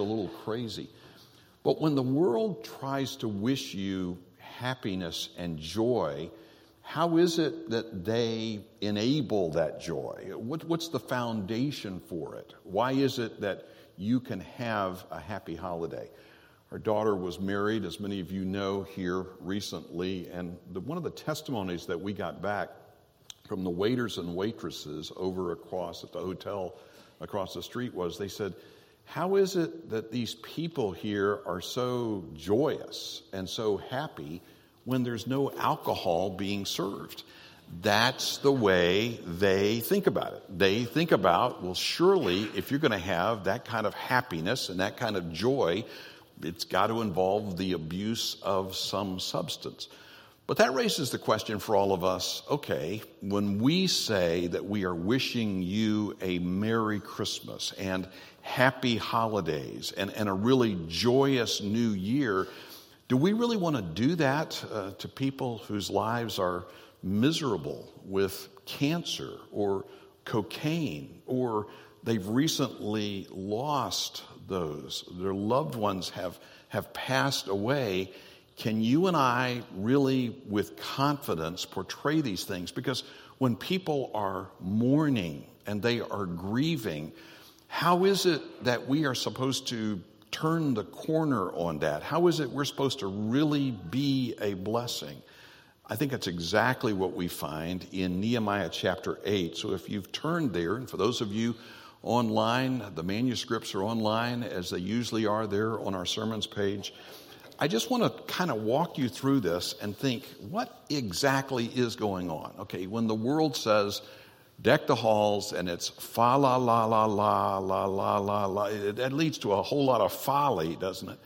a little crazy. But when the world tries to wish you happiness and joy, how is it that they enable that joy? What, what's the foundation for it? Why is it that you can have a happy holiday? Our daughter was married, as many of you know, here recently, and the, one of the testimonies that we got back from the waiters and waitresses over across at the hotel across the street was they said, How is it that these people here are so joyous and so happy when there's no alcohol being served? That's the way they think about it. They think about, well, surely if you're going to have that kind of happiness and that kind of joy, it's got to involve the abuse of some substance. But that raises the question for all of us okay, when we say that we are wishing you a Merry Christmas and happy holidays and, and a really joyous new year, do we really want to do that uh, to people whose lives are miserable with cancer or cocaine or they've recently lost those? Their loved ones have, have passed away can you and I really, with confidence, portray these things? Because when people are mourning and they are grieving, how is it that we are supposed to turn the corner on that? How is it we're supposed to really be a blessing? I think that's exactly what we find in Nehemiah chapter 8. So if you've turned there, and for those of you online, the manuscripts are online as they usually are there on our sermons page. I just want to kind of walk you through this and think what exactly is going on. Okay, when the world says deck the halls and it's fa la la la la la la la la, that leads to a whole lot of folly, doesn't it?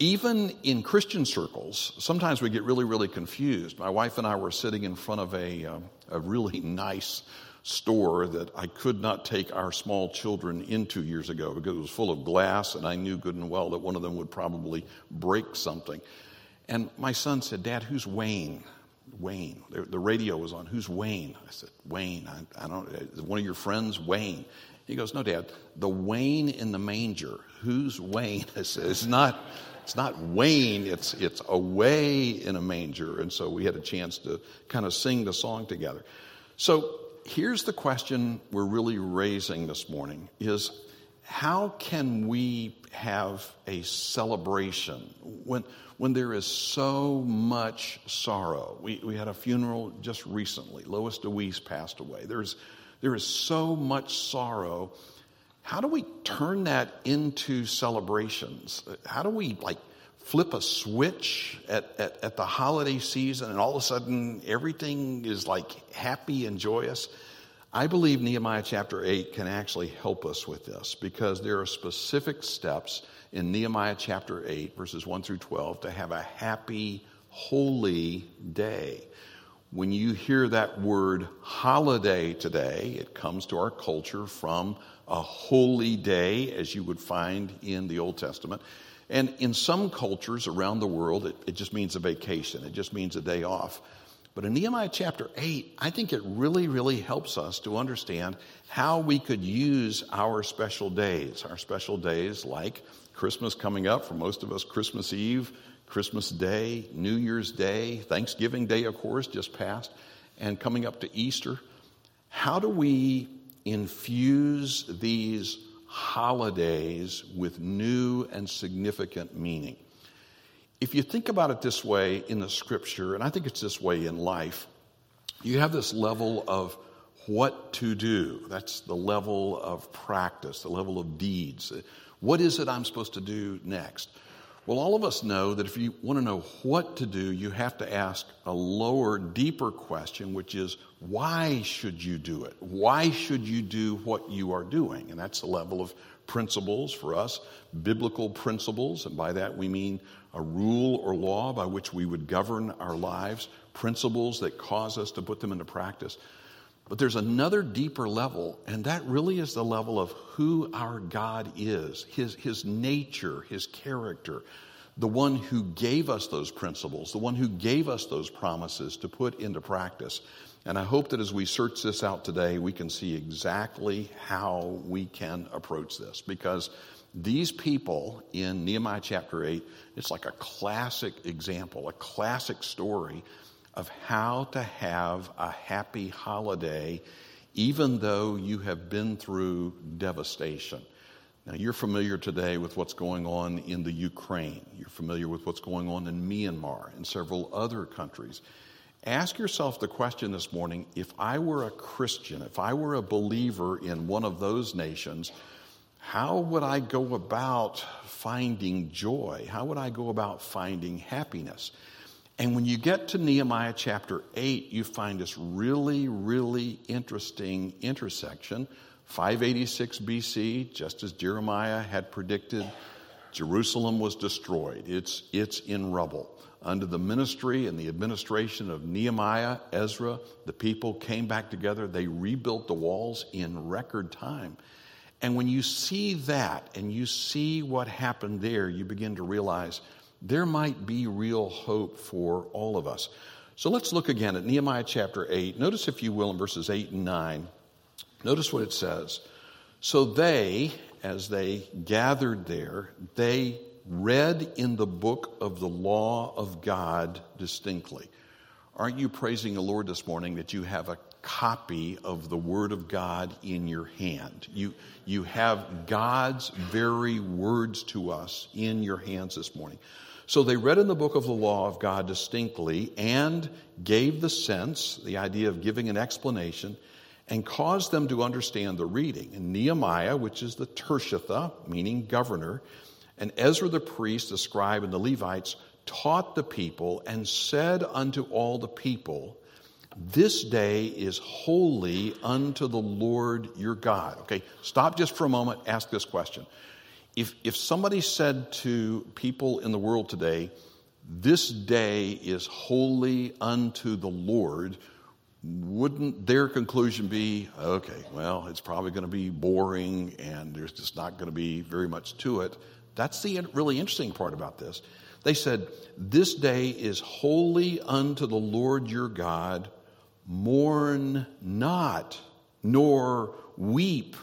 Even in Christian circles, sometimes we get really, really confused. My wife and I were sitting in front of a, um, a really nice store that I could not take our small children into years ago because it was full of glass, and I knew good and well that one of them would probably break something. And my son said, Dad, who's Wayne? Wayne. The, radio was on. Who's Wayne? I said, Wayne. I, I don't. Is one of your friends Wayne? He goes, No, Dad. The Wayne in the manger. Who's Wayne? I said, It's not. It's not Wayne. It's it's away in a manger. And so we had a chance to kind of sing the song together. So here's the question we're really raising this morning is how can we have a celebration when, when there is so much sorrow? We, we had a funeral just recently. Lois DeWeese passed away. There's, there is so much sorrow. How do we turn that into celebrations? How do we like flip a switch at, at, at, the holiday season and all of a sudden everything is like happy and joyous. I believe Nehemiah chapter 8 can actually help us with this because there are specific steps in Nehemiah chapter 8, verses 1 through 12, to have a happy, holy day. When you hear that word holiday today, it comes to our culture from a holy day, as you would find in the Old Testament. And in some cultures around the world, it, it, just means a vacation, it just means a day off. But in Nehemiah chapter 8, I think it really, really helps us to understand how we could use our special days. Our special days like Christmas coming up, for most of us, Christmas Eve, Christmas Day, New Year's Day, Thanksgiving Day, of course, just passed, and coming up to Easter. How do we infuse these holidays with new and significant meaning. If you think about it this way in the scripture, and I think it's this way in life, you have this level of what to do. That's the level of practice, the level of deeds. What is it I'm supposed to do next? Well, all of us know that if you want to know what to do, you have to ask a lower, deeper question, which is why should you do it? Why should you do what you are doing? And that's the level of principles for us, biblical principles, and by that we mean a rule or law by which we would govern our lives, principles that cause us to put them into practice. But there's another deeper level, and that really is the level of who our God is, his, his nature, his character, the one who gave us those principles, the one who gave us those promises to put into practice. And I hope that as we search this out today, we can see exactly how we can approach this. Because these people in Nehemiah chapter 8, it's like a classic example, a classic story of how to have a happy holiday even though you have been through devastation. Now, you're familiar today with what's going on in the Ukraine. You're familiar with what's going on in Myanmar and several other countries. Ask yourself the question this morning if I were a Christian, if I were a believer in one of those nations, how would I go about finding joy? How would I go about finding happiness? And when you get to Nehemiah chapter 8, you find this really, really interesting intersection. 586 BC, just as Jeremiah had predicted, Jerusalem was destroyed. It's, it's in rubble. Under the ministry and the administration of Nehemiah, Ezra, the people came back together. They rebuilt the walls in record time. And when you see that and you see what happened there, you begin to realize there might be real hope for all of us. So let's look again at Nehemiah chapter 8. Notice, if you will, in verses 8 and 9, notice what it says. So they, as they gathered there, they read in the book of the law of God distinctly. Aren't you praising the Lord this morning that you have a copy of the Word of God in your hand? You, you have God's very words to us in your hands this morning. So they read in the book of the law of God distinctly and gave the sense, the idea of giving an explanation, and caused them to understand the reading. And Nehemiah, which is the Tirshatha, meaning governor, and Ezra the priest, the scribe, and the Levites taught the people and said unto all the people, This day is holy unto the Lord your God. Okay, stop just for a moment, ask this question if, if somebody said to people in the world today, this day is holy unto the Lord, wouldn't their conclusion be, okay, well, it's probably going to be boring and there's just not going to be very much to it? That's the really interesting part about this. They said, This day is holy unto the Lord your God. Mourn not, nor weep.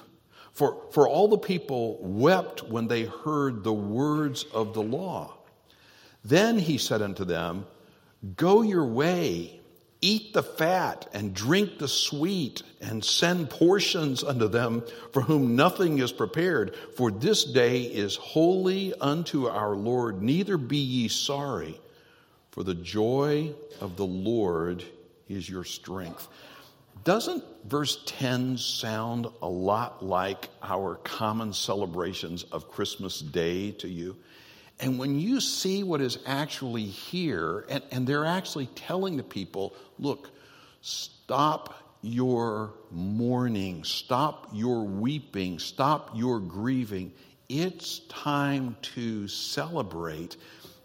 For, for all the people wept when they heard the words of the law. Then he said unto them, Go your way, eat the fat, and drink the sweet, and send portions unto them for whom nothing is prepared. For this day is holy unto our Lord. Neither be ye sorry, for the joy of the Lord is your strength. Doesn't verse 10 sound a lot like our common celebrations of Christmas Day to you? And when you see what is actually here, and, and they're actually telling the people, look, stop your mourning, stop your weeping, stop your grieving. It's time to celebrate.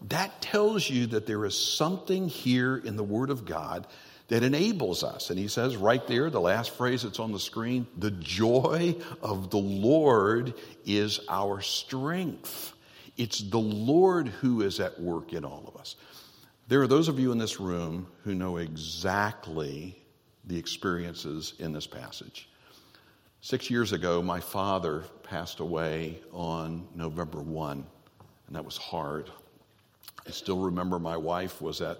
That tells you that there is something here in the Word of God that enables us. And he says right there, the last phrase that's on the screen the joy of the Lord is our strength. It's the Lord who is at work in all of us. There are those of you in this room who know exactly the experiences in this passage. Six years ago, my father passed away on November 1, and that was hard. I still remember my wife was at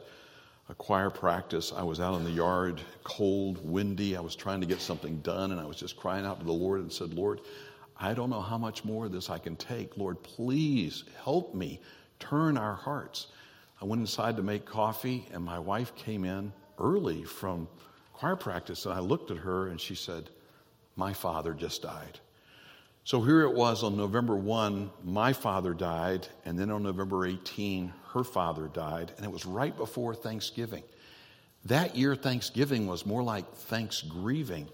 a choir practice. I was out in the yard, cold, windy. I was trying to get something done, and I was just crying out to the Lord and said, Lord, I don't know how much more of this I can take. Lord, please help me turn our hearts. I went inside to make coffee, and my wife came in early from choir practice, and I looked at her, and she said, My father just died. So here it was on November 1, my father died, and then on November 18, her father died, and it was right before Thanksgiving. That year, Thanksgiving was more like Thanksgiving.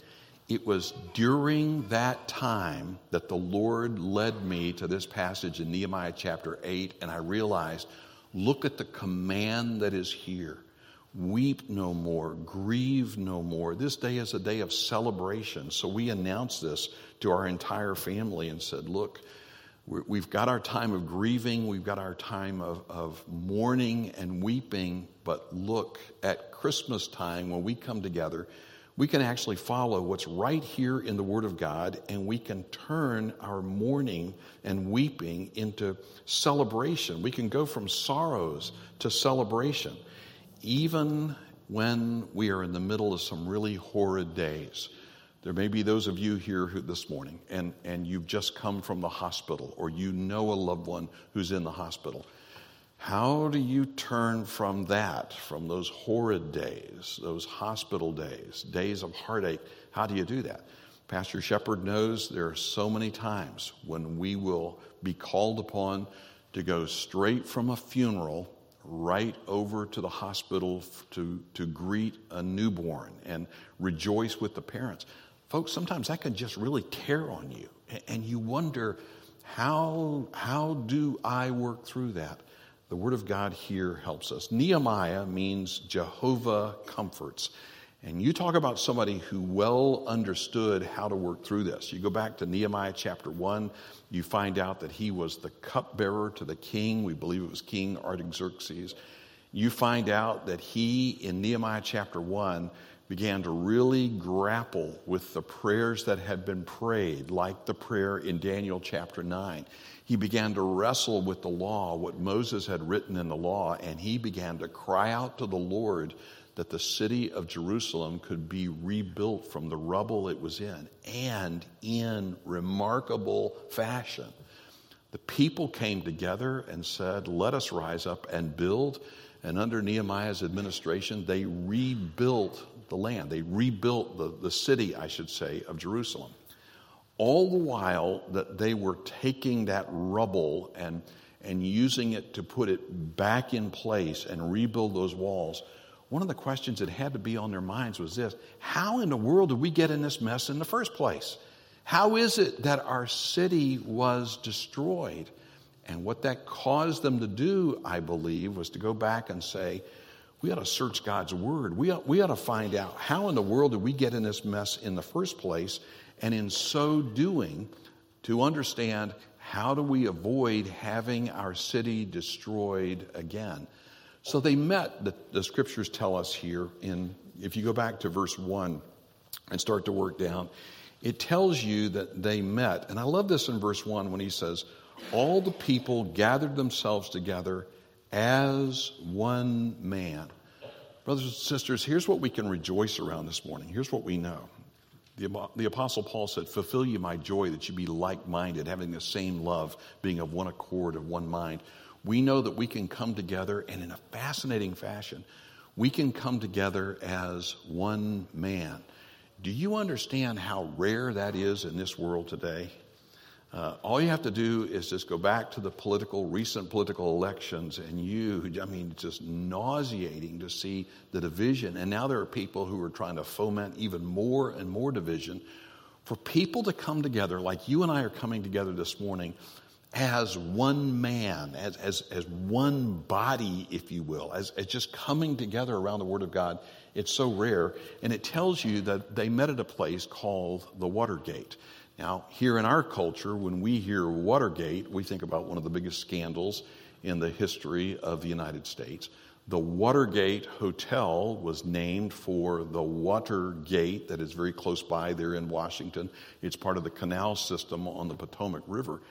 It was during that time that the Lord led me to this passage in Nehemiah chapter 8, and I realized look at the command that is here. Weep no more, grieve no more. This day is a day of celebration. So we announced this to our entire family and said, Look, we've got our time of grieving, we've got our time of, of mourning and weeping, but look, at Christmas time when we come together, we can actually follow what's right here in the Word of God, and we can turn our mourning and weeping into celebration. We can go from sorrows to celebration, even when we are in the middle of some really horrid days. There may be those of you here who, this morning, and, and you've just come from the hospital, or you know a loved one who's in the hospital. How do you turn from that, from those horrid days, those hospital days, days of heartache? How do you do that? Pastor Shepard knows there are so many times when we will be called upon to go straight from a funeral right over to the hospital to, to greet a newborn and rejoice with the parents. Folks, sometimes that can just really tear on you, and you wonder, how, how do I work through that? The Word of God here helps us. Nehemiah means Jehovah comforts. And you talk about somebody who well understood how to work through this. You go back to Nehemiah chapter 1, you find out that he was the cupbearer to the king. We believe it was King Artaxerxes. You find out that he, in Nehemiah chapter 1, began to really grapple with the prayers that had been prayed, like the prayer in Daniel chapter 9 he began to wrestle with the law, what Moses had written in the law, and he began to cry out to the Lord that the city of Jerusalem could be rebuilt from the rubble it was in, and in remarkable fashion. The people came together and said, Let us rise up and build. And under Nehemiah's administration, they rebuilt the land. They rebuilt the, the city, I should say, of Jerusalem all the while that they were taking that rubble and, and using it to put it back in place and rebuild those walls, one of the questions that had to be on their minds was this How in the world did we get in this mess in the first place? How is it that our city was destroyed? And what that caused them to do, I believe, was to go back and say, we ought to search God's word. We ought, we ought to find out how in the world did we get in this mess in the first place and in so doing, to understand how do we avoid having our city destroyed again. So they met, the, the scriptures tell us here, in if you go back to verse 1 and start to work down, it tells you that they met. And I love this in verse 1 when he says, All the people gathered themselves together as one man. Brothers and sisters, here's what we can rejoice around this morning. Here's what we know the, the Apostle Paul said, Fulfill you my joy that you be like minded, having the same love, being of one accord, of one mind. We know that we can come together, and in a fascinating fashion, we can come together as one man. Do you understand how rare that is in this world today? Uh, all you have to do is just go back to the political, recent political elections, and you, I mean, it's just nauseating to see the division. And now there are people who are trying to foment even more and more division. For people to come together, like you and I are coming together this morning, as one man, as, as, as one body, if you will, as, as just coming together around the Word of God, it's so rare. And it tells you that they met at a place called the Watergate. Now, here in our culture, when we hear Watergate, we think about one of the biggest scandals in the history of the United States. The Watergate Hotel was named for the Watergate that is very close by there in Washington. It's part of the canal system on the Potomac River.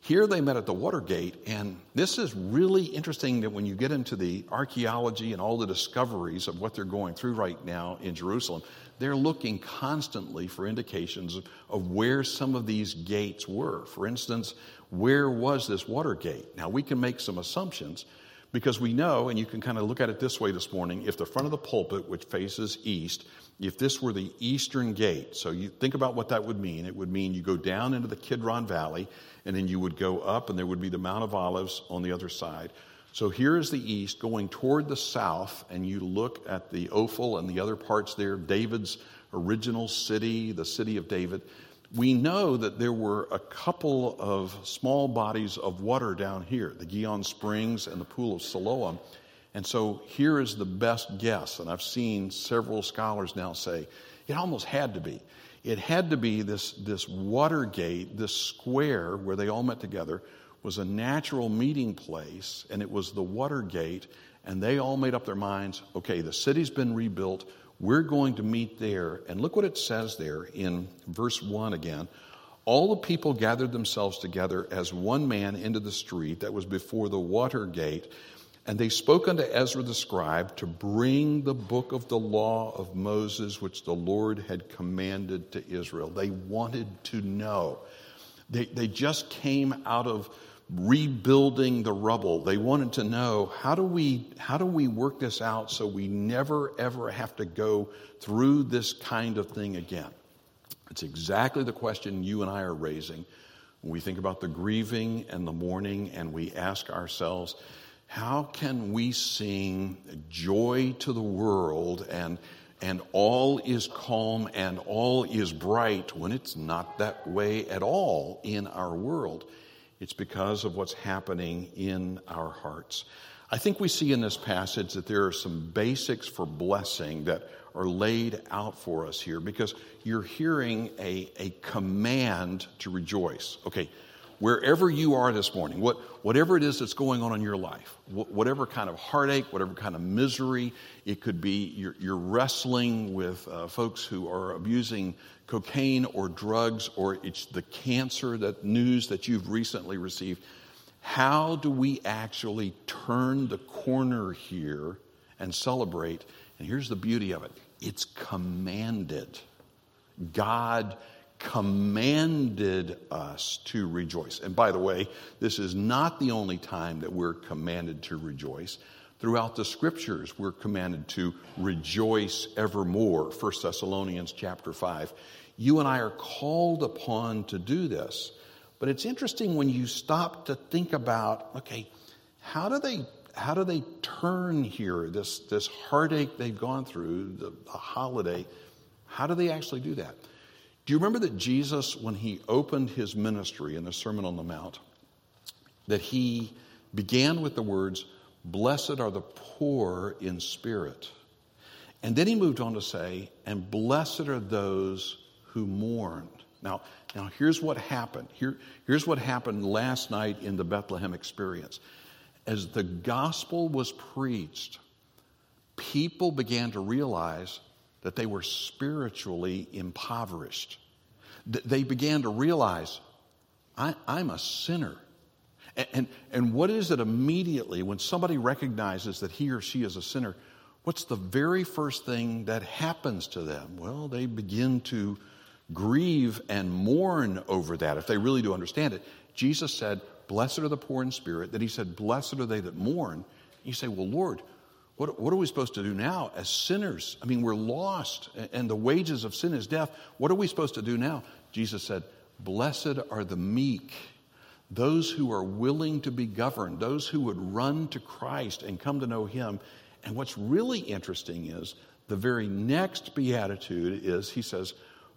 Here they met at the Watergate, and this is really interesting that when you get into the archaeology and all the discoveries of what they're going through right now in Jerusalem, they're looking constantly for indications of, of where some of these gates were. For instance, where was this water gate? Now, we can make some assumptions because we know, and you can kind of look at it this way this morning if the front of the pulpit, which faces east, if this were the eastern gate, so you think about what that would mean. It would mean you go down into the Kidron Valley, and then you would go up, and there would be the Mount of Olives on the other side. So here is the east going toward the south, and you look at the Ophel and the other parts there, David's original city, the city of David. We know that there were a couple of small bodies of water down here, the Gihon Springs and the Pool of Siloam. And so here is the best guess, and I've seen several scholars now say it almost had to be. It had to be this, this water gate, this square where they all met together, was a natural meeting place, and it was the Watergate, and they all made up their minds okay, the city's been rebuilt. We're going to meet there. And look what it says there in verse 1 again. All the people gathered themselves together as one man into the street that was before the water gate. And they spoke unto Ezra the scribe to bring the book of the law of Moses, which the Lord had commanded to Israel. They wanted to know. They, they just came out of rebuilding the rubble. They wanted to know how do we how do we work this out so we never ever have to go through this kind of thing again. It's exactly the question you and I are raising we think about the grieving and the mourning and we ask ourselves, how can we sing joy to the world and and all is calm and all is bright when it's not that way at all in our world? It's because of what's happening in our hearts. I think we see in this passage that there are some basics for blessing that are laid out for us here because you're hearing a, a command to rejoice. Okay, wherever you are this morning, what, whatever it is that's going on in your life, whatever kind of heartache, whatever kind of misery, it could be you're, you're wrestling with uh, folks who are abusing cocaine or drugs, or it's the cancer that news that you've recently received. How do we actually turn the corner here and celebrate? And here's the beauty of it it's commanded. God commanded us to rejoice. And by the way, this is not the only time that we're commanded to rejoice. Throughout the scriptures, we're commanded to rejoice evermore. 1 Thessalonians chapter 5. You and I are called upon to do this. But it's interesting when you stop to think about, okay, how do they how do they turn here this this heartache they've gone through the, the holiday how do they actually do that do you remember that Jesus, when he opened his ministry in the Sermon on the Mount, that he began with the words, Blessed are the poor in spirit. And then he moved on to say, And blessed are those who mourn. Now, now here's what happened. Here, here's what happened last night in the Bethlehem experience. As the gospel was preached, people began to realize that they were spiritually impoverished. They began to realize, I, am a sinner. And, and, and what is it immediately when somebody recognizes that he or she is a sinner? What's the very first thing that happens to them? Well, they begin to grieve and mourn over that if they really do understand it. Jesus said, Blessed are the poor in spirit. Then he said, Blessed are they that mourn. You say, Well, Lord, what, what are we supposed to do now as sinners? I mean, we're lost, and the wages of sin is death. What are we supposed to do now? Jesus said, Blessed are the meek, those who are willing to be governed, those who would run to Christ and come to know Him. And what's really interesting is the very next beatitude is He says,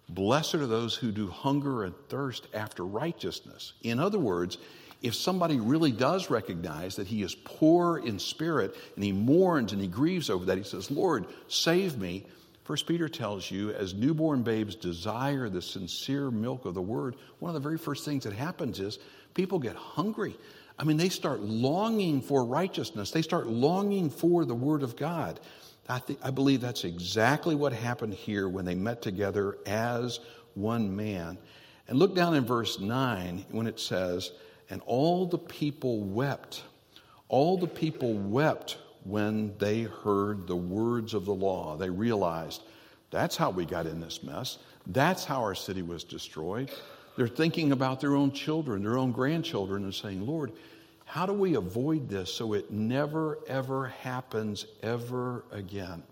Blessed are those who do hunger and thirst after righteousness. In other words, if somebody really does recognize that he is poor in spirit and he mourns and he grieves over that, he says, Lord, save me. First Peter tells you, as newborn babes desire the sincere milk of the word, one of the very first things that happens is people get hungry. I mean, they start longing for righteousness. They start longing for the word of God. I, th- I believe that's exactly what happened here when they met together as one man. And look down in verse 9 when it says, and all the people wept. All the people wept when they heard the words of the law. They realized that's how we got in this mess. That's how our city was destroyed. They're thinking about their own children, their own grandchildren, and saying, Lord, how do we avoid this so it never, ever happens ever again?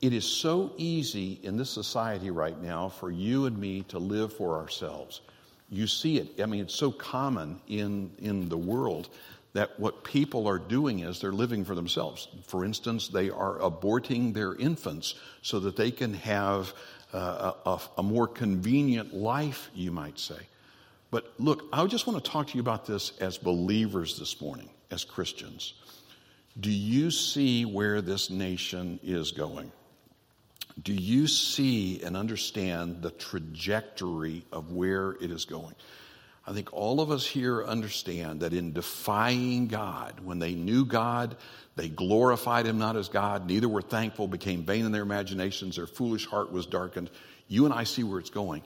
It is so easy in this society right now for you and me to live for ourselves you see it. I mean, it's so common in, in the world that what people are doing is they're living for themselves. For instance, they are aborting their infants so that they can have uh, a, a more convenient life, you might say. But look, I just want to talk to you about this as believers this morning, as Christians. Do you see where this nation is going? Do you see and understand the trajectory of where it is going? I think all of us here understand that in defying God, when they knew God, they glorified him not as God, neither were thankful, became vain in their imaginations, their foolish heart was darkened. You and I see where it's going.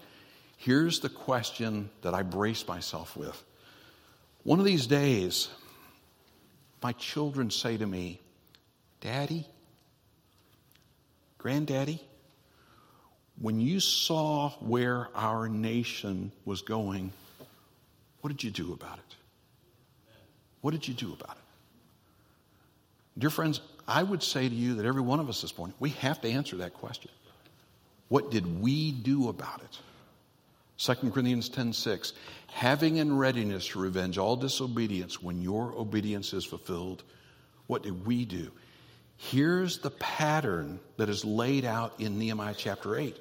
Here's the question that I brace myself with. One of these days, my children say to me, Daddy, Granddaddy, when you saw where our nation was going, what did you do about it? What did you do about it? Dear friends, I would say to you that every one of us this morning, we have to answer that question. What did we do about it? 2 Corinthians 10:6 having in readiness to revenge all disobedience when your obedience is fulfilled what did we do here's the pattern that is laid out in Nehemiah chapter 8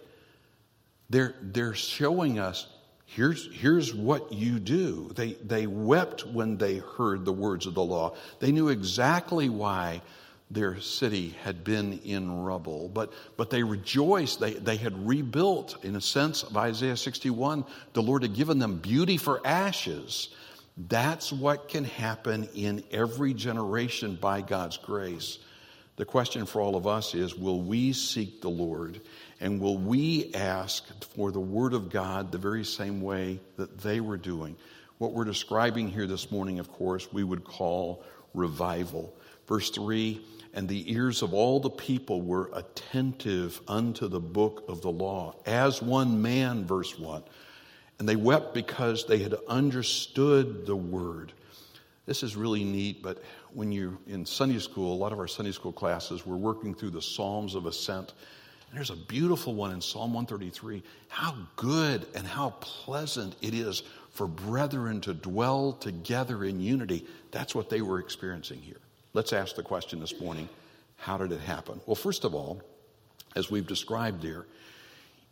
they're, they're showing us here's, here's what you do. They, they wept when they heard the words of the law. They knew exactly why their city had been in rubble, but, but they rejoiced. They, they had rebuilt, in a sense of Isaiah 61, the Lord had given them beauty for ashes. That's what can happen in every generation by God's grace. The question for all of us is will we seek the Lord and will we ask for the Word of God the very same way that they were doing? What we're describing here this morning, of course, we would call revival. Verse 3 And the ears of all the people were attentive unto the book of the law, as one man, verse 1. And they wept because they had understood the word. This is really neat, but when you're in Sunday school, a lot of our Sunday school classes, we're working through the Psalms of Ascent. And there's a beautiful one in Psalm 133. How good and how pleasant it is for brethren to dwell together in unity. That's what they were experiencing here. Let's ask the question this morning how did it happen? Well, first of all, as we've described there,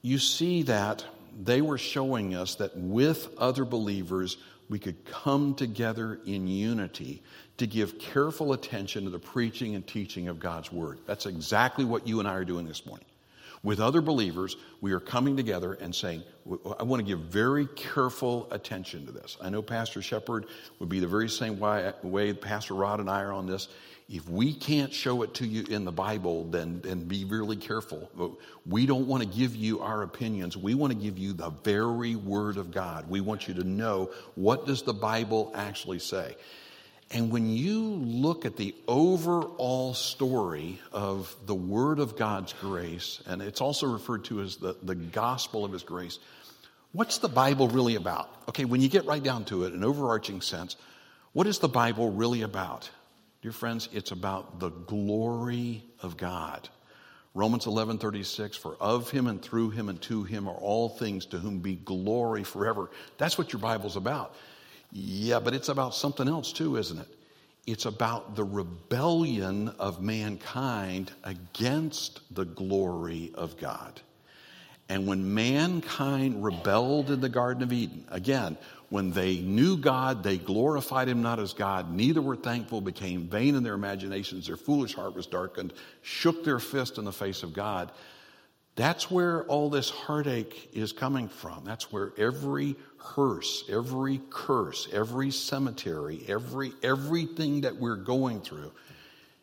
you see that they were showing us that with other believers, we could come together in unity to give careful attention to the preaching and teaching of God's Word. That's exactly what you and I are doing this morning. With other believers, we are coming together and saying, I want to give very careful attention to this. I know Pastor Shepard would be the very same way, way Pastor Rod and I are on this. If we can't show it to you in the Bible, then, then be really careful. We don't want to give you our opinions. We want to give you the very Word of God. We want you to know what does the Bible actually say. And when you look at the overall story of the Word of God's grace, and it's also referred to as the, the gospel of His grace, what's the Bible really about? Okay, when you get right down to it, an overarching sense, what is the Bible really about? Dear friends, it's about the glory of God. Romans 11:36 for of him and through him and to him are all things to whom be glory forever. That's what your Bible's about. Yeah, but it's about something else too, isn't it? It's about the rebellion of mankind against the glory of God. And when mankind rebelled in the Garden of Eden, again, when they knew God, they glorified him not as God, neither were thankful, became vain in their imaginations, their foolish heart was darkened, shook their fist in the face of God. That's where all this heartache is coming from. That's where every hearse, every curse, every cemetery, every everything that we're going through,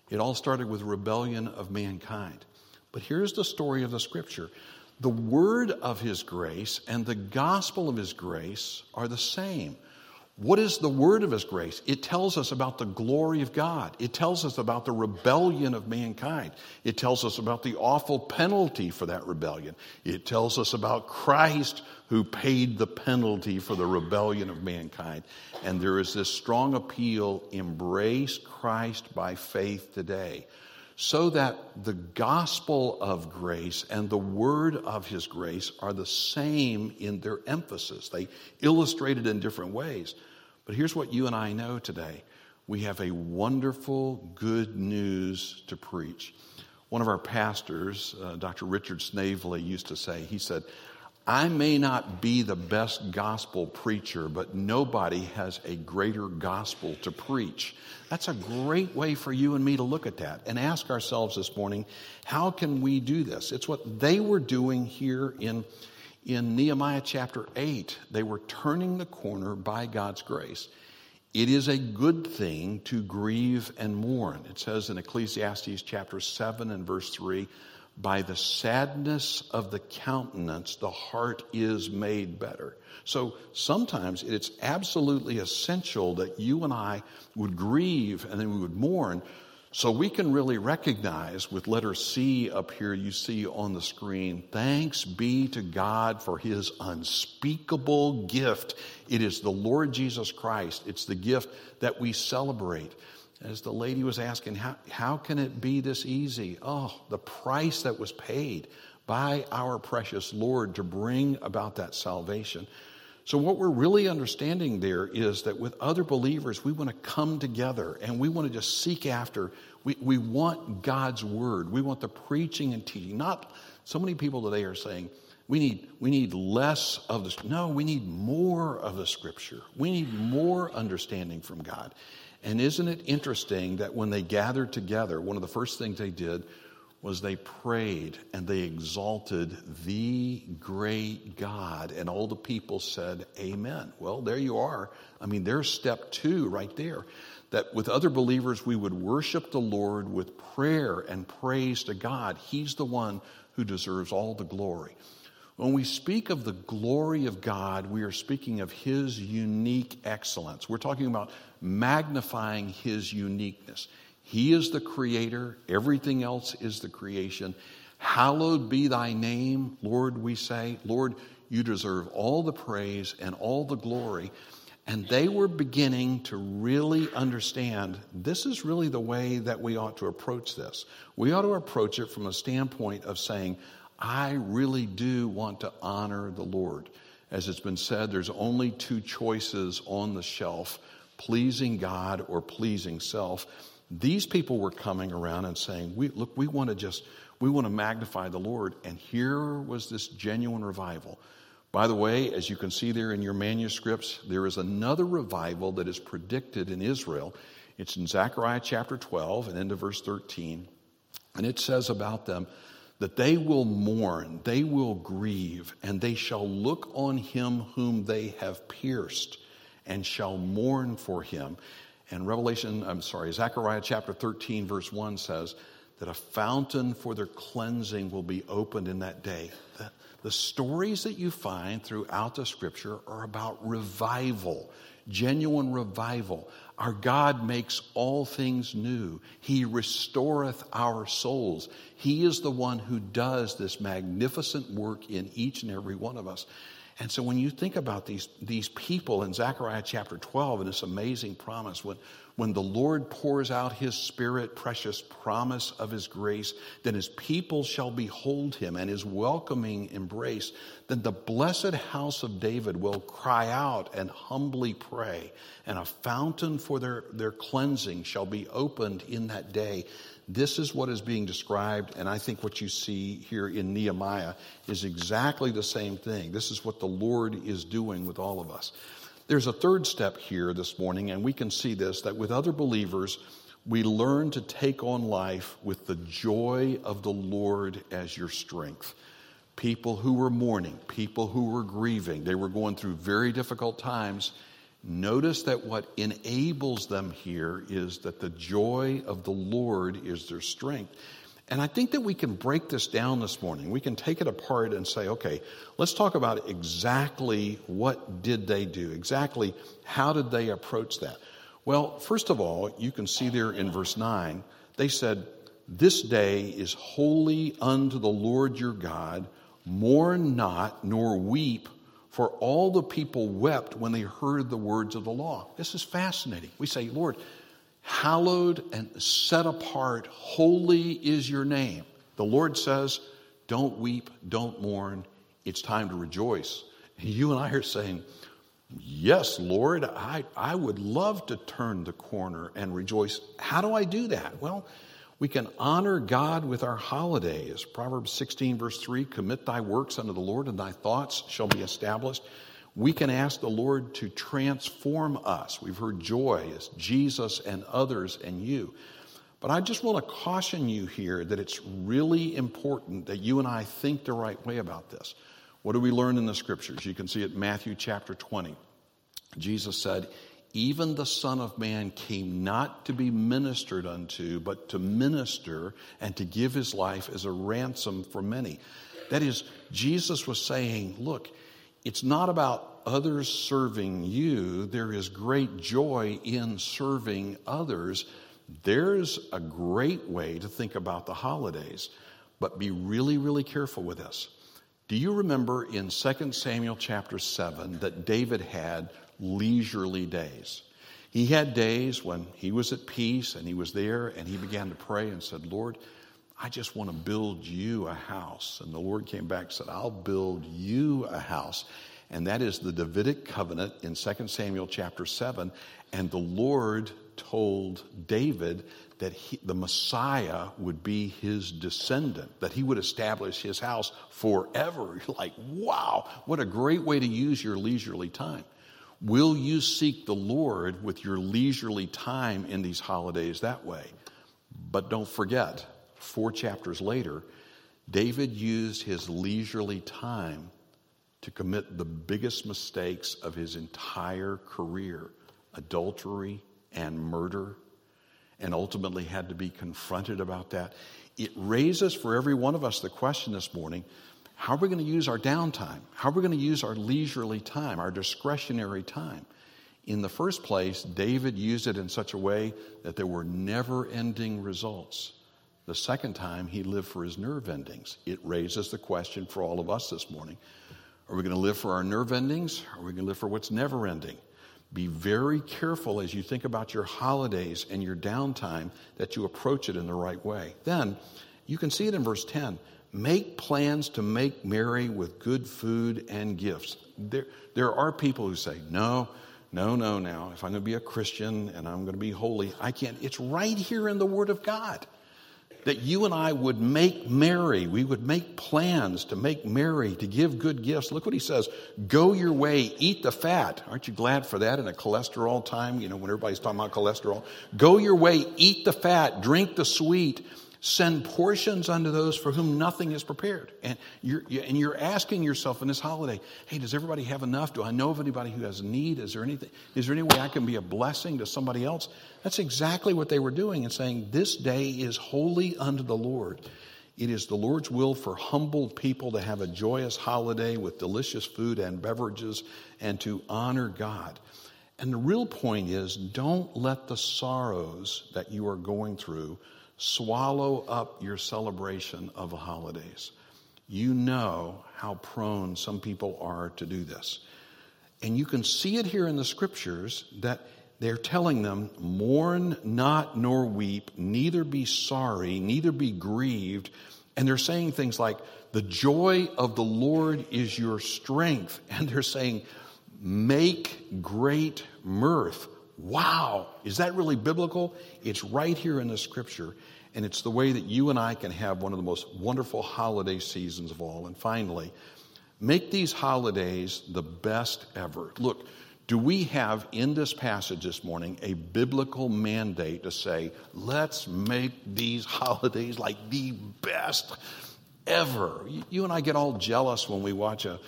it all started with rebellion of mankind. But here's the story of the scripture. The word of his grace and the gospel of his grace are the same. What is the word of his grace? It tells us about the glory of God. It tells us about the rebellion of mankind. It tells us about the awful penalty for that rebellion. It tells us about Christ who paid the penalty for the rebellion of mankind. And there is this strong appeal embrace Christ by faith today so that the gospel of grace and the word of his grace are the same in their emphasis. They illustrate it in different ways. But here's what you and I know today we have a wonderful good news to preach. One of our pastors, uh, Dr. Richard Snavely, used to say, he said, I may not be the best gospel preacher, but nobody has a greater gospel to preach. That's a great way for you and me to look at that and ask ourselves this morning, how can we do this? It's what they were doing here in, in Nehemiah chapter 8, they were turning the corner by God's grace. It is a good thing to grieve and mourn. It says in Ecclesiastes chapter 7 and verse 3 by the sadness of the countenance, the heart is made better. So sometimes it's absolutely essential that you and I would grieve and then we would mourn so we can really recognize with letter C up here, you see on the screen, thanks be to God for his unspeakable gift. It is the Lord Jesus Christ. It's the gift that we celebrate. As the lady was asking, how, how can it be this easy? Oh, the price that was paid by our precious Lord to bring about that salvation. So, what we're really understanding there is that with other believers, we want to come together and we want to just seek after. We, we want God's word. We want the preaching and teaching. Not so many people today are saying, we need, we need less of the, no, we need more of the scripture. We need more understanding from God. And isn't it interesting that when they gathered together, one of the first things they did was they prayed and they exalted the great God. And all the people said, Amen. Well, there you are. I mean, there's step two right there. That with other believers, we would worship the Lord with prayer and praise to God. He's the one who deserves all the glory. When we speak of the glory of God, we are speaking of His unique excellence. We're talking about magnifying His uniqueness. He is the creator, everything else is the creation. Hallowed be thy name, Lord, we say. Lord, you deserve all the praise and all the glory. And they were beginning to really understand this is really the way that we ought to approach this. We ought to approach it from a standpoint of saying, I really do want to honor the Lord. As it's been said, there's only two choices on the shelf pleasing God or pleasing self. These people were coming around and saying, we, Look, we want to just, we want to magnify the Lord. And here was this genuine revival. By the way, as you can see there in your manuscripts, there is another revival that is predicted in Israel. It's in Zechariah chapter 12 and into verse 13. And it says about them, that they will mourn, they will grieve, and they shall look on him whom they have pierced, and shall mourn for him. And Revelation, I'm sorry, Zechariah chapter 13, verse 1 says that a fountain for their cleansing will be opened in that day. The, the stories that you find throughout the scripture are about revival, genuine revival. Our God makes all things new. He restoreth our souls. He is the one who does this magnificent work in each and every one of us. And so when you think about these, these people in Zechariah chapter 12 and this amazing promise, when, when the Lord pours out his spirit, precious promise of his grace, then his people shall behold him and his welcoming embrace, then the blessed house of David will cry out and humbly pray, and a fountain for their, their cleansing shall be opened in that day. This is what is being described, and I think what you see here in Nehemiah is exactly the same thing. This is what the Lord is doing with all of us. There's a third step here this morning, and we can see this that with other believers, we learn to take on life with the joy of the Lord as your strength. People who were mourning, people who were grieving, they were going through very difficult times Notice that what enables them here is that the joy of the Lord is their strength. And I think that we can break this down this morning. We can take it apart and say, okay, let's talk about exactly what did they do? Exactly how did they approach that? Well, first of all, you can see there in verse 9, they said, This day is holy unto the Lord your God. Mourn not, nor weep for all the people wept when they heard the words of the law. This is fascinating. We say, Lord, hallowed and set apart, holy is your name. The Lord says, don't weep, don't mourn. It's time to rejoice. And you and I are saying, Yes, Lord, I, I would love to turn the corner and rejoice. How do I do that? Well, we can honor God with our holidays. Proverbs 16, verse 3 Commit thy works unto the Lord, and thy thoughts shall be established. We can ask the Lord to transform us. We've heard joy as Jesus and others and you. But I just want to caution you here that it's really important that you and I think the right way about this. What do we learn in the scriptures? You can see it Matthew chapter 20. Jesus said, Even the Son of Man came not to be ministered unto, but to minister and to give his life as a ransom for many. That is, Jesus was saying, Look, it's not about others serving you, there is great joy in serving others. There's a great way to think about the holidays, but be really, really careful with this. Do you remember in 2 Samuel chapter 7 that David had leisurely days? He had days when he was at peace and he was there and he began to pray and said, Lord, I just want to build you a house. And the Lord came back and said, I'll build you a house. And that is the Davidic covenant in 2 Samuel chapter 7. And the Lord told David that he, the Messiah would be his descendant, that he would establish his house forever. You're like, wow, what a great way to use your leisurely time. Will you seek the Lord with your leisurely time in these holidays that way? But don't forget, four chapters later, David used his leisurely time to commit the biggest mistakes of his entire career adultery and murder, and ultimately had to be confronted about that. It raises for every one of us the question this morning how are we going to use our downtime? How are we going to use our leisurely time, our discretionary time? In the first place, David used it in such a way that there were never ending results. The second time, he lived for his nerve endings. It raises the question for all of us this morning are we going to live for our nerve endings? Or are we going to live for what's never ending? Be very careful as you think about your holidays and your downtime that you approach it in the right way. Then you can see it in verse 10 make plans to make merry with good food and gifts. There, there are people who say, no, no, no, now, if I'm going to be a Christian and I'm going to be holy, I can't. It's right here in the Word of God that you and I would make merry. We would make plans to make merry, to give good gifts. Look what he says go your way, eat the fat. Aren't you glad for that in a cholesterol time? You know, when everybody's talking about cholesterol. Go your way, eat the fat, drink the sweet send portions unto those for whom nothing is prepared. And you're, and you're asking yourself in this holiday, hey, does everybody have enough? Do I know of anybody who has need? Is there anything, is there any way I can be a blessing to somebody else? That's exactly what they were doing and saying, this day is holy unto the Lord. It is the Lord's will for humbled people to have a joyous holiday with delicious food and beverages and to honor God. And the real point is don't let the sorrows that you are going through swallow up your celebration of the holidays. You know how prone some people are to do this. And you can see it here in the scriptures that they're telling them, mourn not nor weep, neither be sorry, neither be grieved. And they're saying things like, the joy of the Lord is your strength. And they're saying, make great mirth. Wow, is that really biblical? It's right here in the scripture, and it's the way that you and I can have one of the most wonderful holiday seasons of all. And finally, make these holidays the best ever. Look, do we have in this passage this morning a biblical mandate to say, let's make these holidays like the best ever? You and I get all jealous when we watch a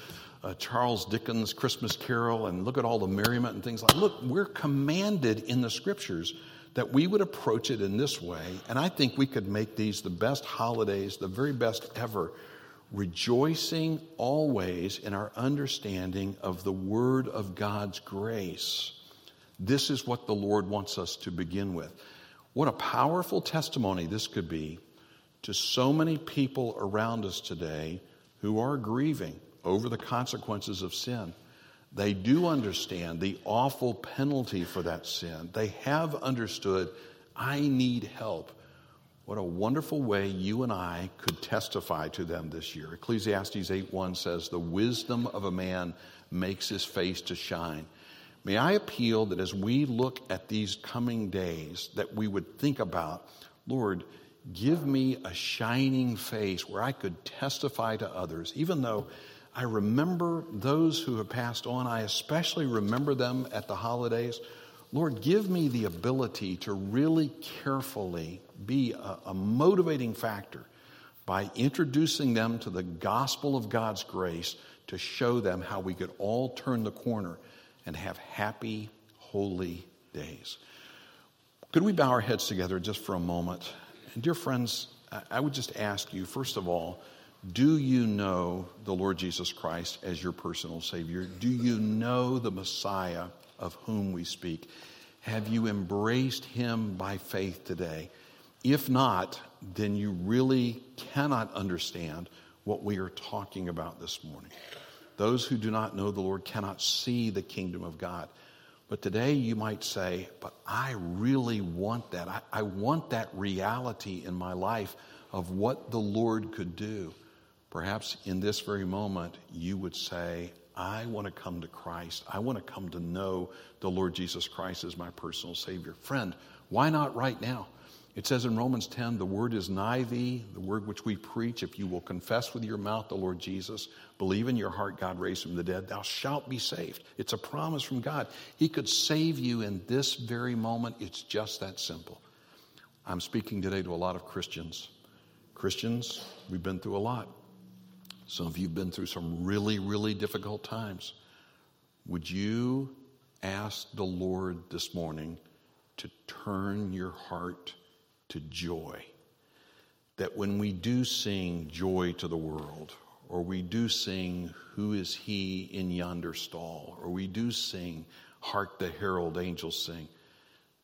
uh, Charles Dickens' Christmas Carol and look at all the merriment and things like Look, we're commanded in the scriptures that we would approach it in this way, and I think we could make these the best holidays, the very best ever, rejoicing always in our understanding of the Word of God's grace. This is what the Lord wants us to begin with. What a powerful testimony this could be to so many people around us today who are grieving over the consequences of sin. They do understand the awful penalty for that sin. They have understood, I need help. What a wonderful way you and I could testify to them this year. Ecclesiastes 8:1 says, "The wisdom of a man makes his face to shine." May I appeal that as we look at these coming days that we would think about, Lord, give me a shining face where I could testify to others even though I remember those who have passed on. I especially remember them at the holidays. Lord, give me the ability to really carefully be a, a, motivating factor by introducing them to the gospel of God's grace to show them how we could all turn the corner and have happy, holy days. Could we bow our heads together just for a moment? And, dear friends, I would just ask you, first of all, do you know the Lord Jesus Christ as your personal Savior? Do you know the Messiah of whom we speak? Have you embraced Him by faith today? If not, then you really cannot understand what we are talking about this morning. Those who do not know the Lord cannot see the kingdom of God. But today you might say, But I really want that. I, I, want that reality in my life of what the Lord could do. Perhaps in this very moment, you would say, I want to come to Christ. I want to come to know the Lord Jesus Christ as my personal Savior. Friend, why not right now? It says in Romans 10, the word is nigh thee, the word which we preach. If you will confess with your mouth the Lord Jesus, believe in your heart God raised from the dead, thou shalt be saved. It's a promise from God. He could save you in this very moment. It's just that simple. I'm speaking today to a lot of Christians. Christians, we've been through a lot. Some of you have been through some really, really difficult times. Would you ask the Lord this morning to turn your heart to joy? That when we do sing joy to the world, or we do sing Who is He in yonder stall, or we do sing Hark the herald angels sing,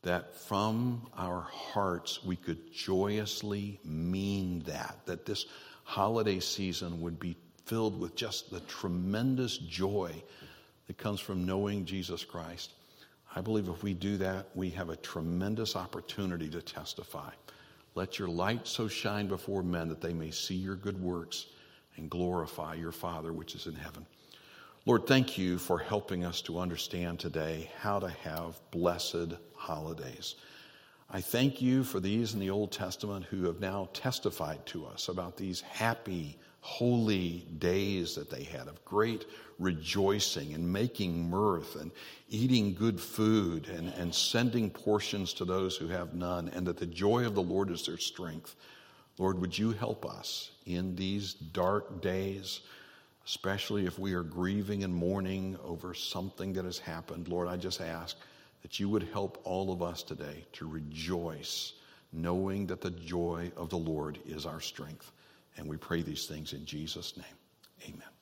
that from our hearts we could joyously mean that, that this holiday season would be filled with just the tremendous joy that comes from knowing Jesus Christ. I believe if we do that, we have a tremendous opportunity to testify. Let your light so shine before men that they may see your good works and glorify your Father which is in heaven. Lord, thank you for helping us to understand today how to have blessed holidays. I thank you for these in the Old Testament who have now testified to us about these happy, holy days that they had of great rejoicing and making mirth and eating good food and, and sending portions to those who have none, and that the joy of the Lord is their strength. Lord, would you help us in these dark days, especially if we are grieving and mourning over something that has happened? Lord, I just ask that you would help all of us today to rejoice, knowing that the joy of the Lord is our strength. And we pray these things in Jesus' name. Amen.